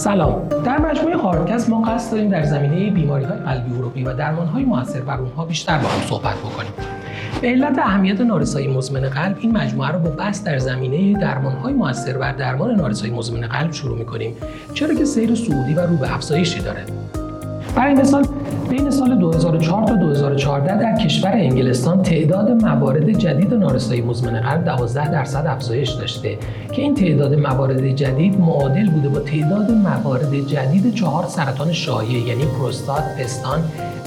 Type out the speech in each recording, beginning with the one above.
سلام. در مجموعه هاردکست ما قصد داریم در زمینه بیماری های قلبی عروقی و درمان های موثر بر اونها بیشتر با هم صحبت بکنیم. به علت اهمیت نارسایی مزمن قلب این مجموعه رو با بحث در زمینه درمان های موثر بر درمان نارسایی مزمن قلب شروع می‌کنیم. چرا که سیر صعودی و رو به افزایشی داره. برای مثال بین سال 2004 تا 2014 در کشور انگلستان تعداد موارد جدید نارسایی مزمن قلب 12 درصد افزایش داشته که این تعداد موارد جدید معادل بوده با تعداد موارد جدید چهار سرطان شایع یعنی پروستات، پستان،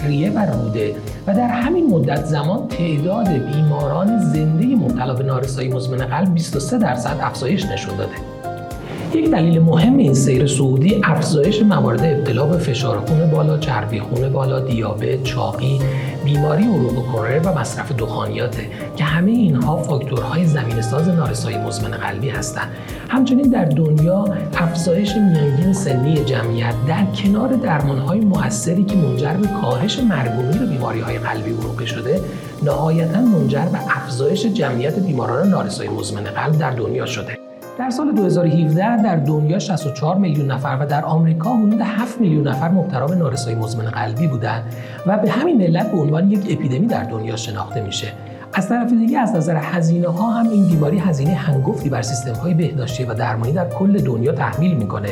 ریه و روده و در همین مدت زمان تعداد بیماران زنده مبتلا به نارسایی مزمن قلب 23 درصد افزایش نشون داده. یک دلیل مهم این سیر سعودی افزایش موارد ابتلا به فشار خون بالا، چربی خون بالا، دیابت، چاقی، بیماری عروق کره و مصرف دخانیاته که همه اینها فاکتورهای زمین ساز نارسایی مزمن قلبی هستند. همچنین در دنیا افزایش میانگین سنی جمعیت در کنار درمانهای موثری که منجر به کاهش مرگ و بیماریهای قلبی عروقی شده، نهایتا منجر به افزایش جمعیت بیماران نارسایی مزمن قلب در دنیا شده. در سال 2017 در دنیا 64 میلیون نفر و در آمریکا حدود 7 میلیون نفر مبتلا به نارسایی مزمن قلبی بودند و به همین علت به عنوان یک اپیدمی در دنیا شناخته میشه. از طرف دیگه از نظر هزینه ها هم این بیماری هزینه هنگفتی بر سیستم های بهداشتی و درمانی در کل دنیا تحمیل می‌کنه.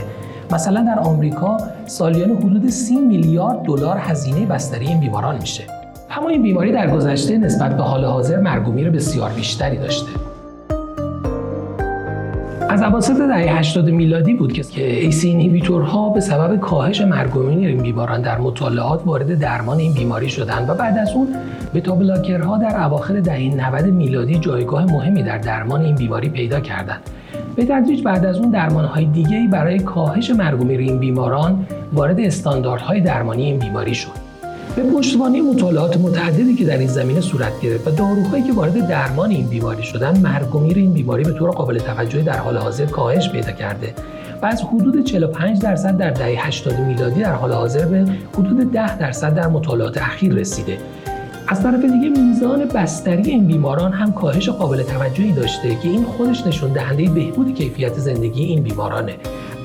مثلا در آمریکا سالیانه حدود 30 میلیارد دلار هزینه بستری این بیماران میشه. اما این بیماری در گذشته نسبت به حال حاضر مرگ و میر بسیار بیشتری داشته. از اواسط دهه 80 میلادی بود که ایسی اینهیبیتورها به سبب کاهش مرگ این بیماران در مطالعات وارد درمان این بیماری شدند و بعد از اون بتا بلاکرها در اواخر دهه 90 میلادی جایگاه مهمی در درمان این بیماری پیدا کردند. به تدریج بعد از اون درمانهای دیگری برای کاهش مرگ این بیماران وارد استانداردهای درمانی این بیماری شد. به پشتوانه مطالعات متعددی که در این زمینه صورت گرفت و داروهایی که وارد درمان این بیماری شدن مرگ و این بیماری به طور قابل توجهی در حال حاضر کاهش پیدا کرده و از حدود 45 درصد در دهه 80 میلادی در حال حاضر به حدود 10 درصد در مطالعات اخیر رسیده. از طرف دیگه میزان بستری این بیماران هم کاهش قابل توجهی داشته که این خودش نشون دهنده بهبود کیفیت زندگی این بیمارانه.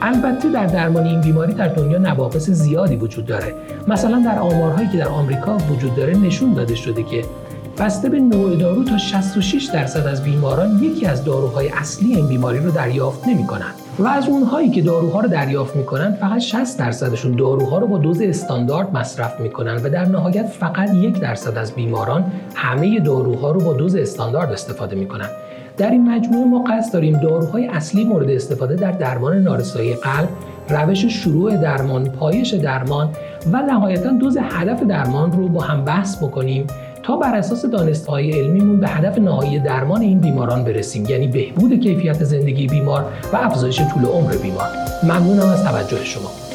البته در درمان این بیماری در دنیا نواقص زیادی وجود داره. مثلا در آمارهایی که در آمریکا وجود داره نشون داده شده که بسته به نوع دارو تا 66 درصد از بیماران یکی از داروهای اصلی این بیماری رو دریافت نمی‌کنن و از اونهایی که داروها رو دریافت می‌کنن فقط 60 درصدشون داروها رو با دوز استاندارد مصرف می‌کنن و در نهایت فقط یک درصد از بیماران همه داروها رو با دوز استاندارد استفاده می‌کنن در این مجموعه ما قصد داریم داروهای اصلی مورد استفاده در درمان نارسایی قلب روش شروع درمان، پایش درمان و نهایتا دوز هدف درمان رو با هم بحث بکنیم. تا بر اساس دانستهای علمیمون به هدف نهایی درمان این بیماران برسیم یعنی بهبود کیفیت زندگی بیمار و افزایش طول عمر بیمار. ممنونم از توجه شما.